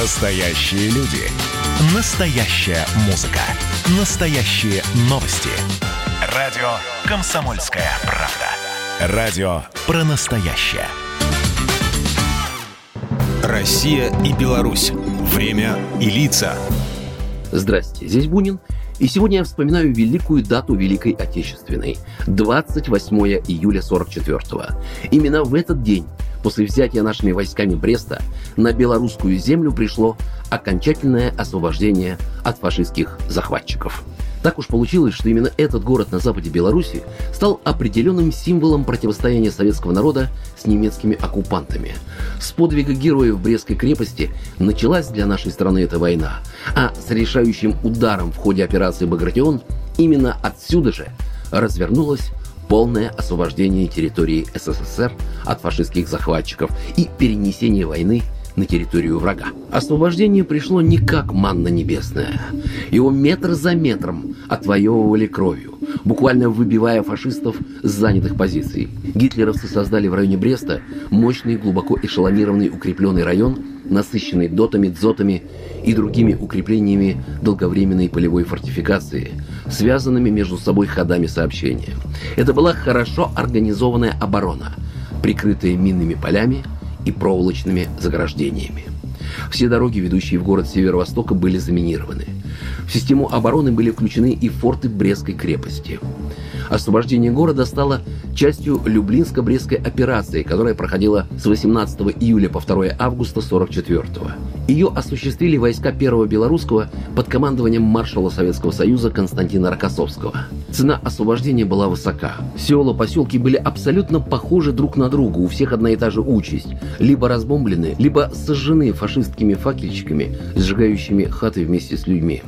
Настоящие люди. Настоящая музыка. Настоящие новости. Радио «Комсомольская правда». Радио про настоящее. Россия и Беларусь. Время и лица. Здрасте, здесь Бунин. И сегодня я вспоминаю великую дату Великой Отечественной – 28 июля 44 -го. Именно в этот день После взятия нашими войсками Бреста на белорусскую землю пришло окончательное освобождение от фашистских захватчиков. Так уж получилось, что именно этот город на западе Беларуси стал определенным символом противостояния советского народа с немецкими оккупантами. С подвига героев Брестской крепости началась для нашей страны эта война, а с решающим ударом в ходе операции «Багратион» именно отсюда же развернулась полное освобождение территории СССР от фашистских захватчиков и перенесение войны на территорию врага. Освобождение пришло не как манна небесная. Его метр за метром отвоевывали кровью, буквально выбивая фашистов с занятых позиций. Гитлеровцы создали в районе Бреста мощный, глубоко эшелонированный укрепленный район, насыщенный дотами, дзотами и другими укреплениями долговременной полевой фортификации, связанными между собой ходами сообщения. Это была хорошо организованная оборона, прикрытая минными полями и проволочными заграждениями. Все дороги, ведущие в город северо-востока, были заминированы. В систему обороны были включены и форты Брестской крепости. Освобождение города стало частью Люблинско-Брестской операции, которая проходила с 18 июля по 2 августа 44 -го. Ее осуществили войска Первого Белорусского под командованием маршала Советского Союза Константина Рокоссовского. Цена освобождения была высока. Села, поселки были абсолютно похожи друг на друга, у всех одна и та же участь. Либо разбомблены, либо сожжены фашистскими факельщиками, сжигающими хаты вместе с людьми.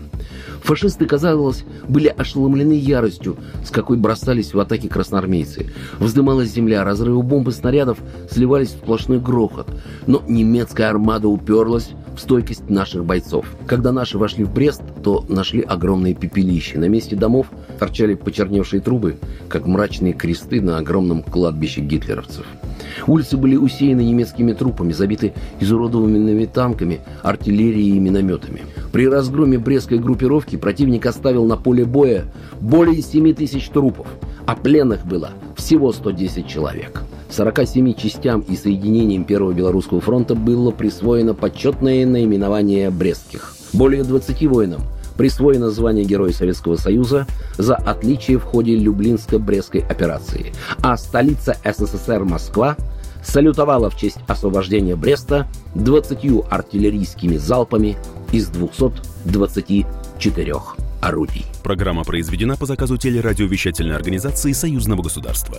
Фашисты, казалось, были ошеломлены яростью, с какой бросались в атаки красноармейцы. Вздымалась земля, разрывы бомб и снарядов сливались в сплошной грохот. Но немецкая армада уперлась в стойкость наших бойцов. Когда наши вошли в Брест, то нашли огромные пепелища. На месте домов торчали почерневшие трубы, как мрачные кресты на огромном кладбище гитлеровцев. Улицы были усеяны немецкими трупами, забиты изуродованными танками, артиллерией и минометами. При разгроме Брестской группировки противник оставил на поле боя более 7 тысяч трупов, а пленных было всего 110 человек. 47 частям и соединениям Первого Белорусского фронта было присвоено почетное наименование «Брестских». Более 20 воинам присвоено звание Героя Советского Союза за отличие в ходе Люблинско-Брестской операции, а столица СССР Москва салютовала в честь освобождения Бреста 20 артиллерийскими залпами из 224 орудий. Программа произведена по заказу телерадиовещательной организации Союзного государства.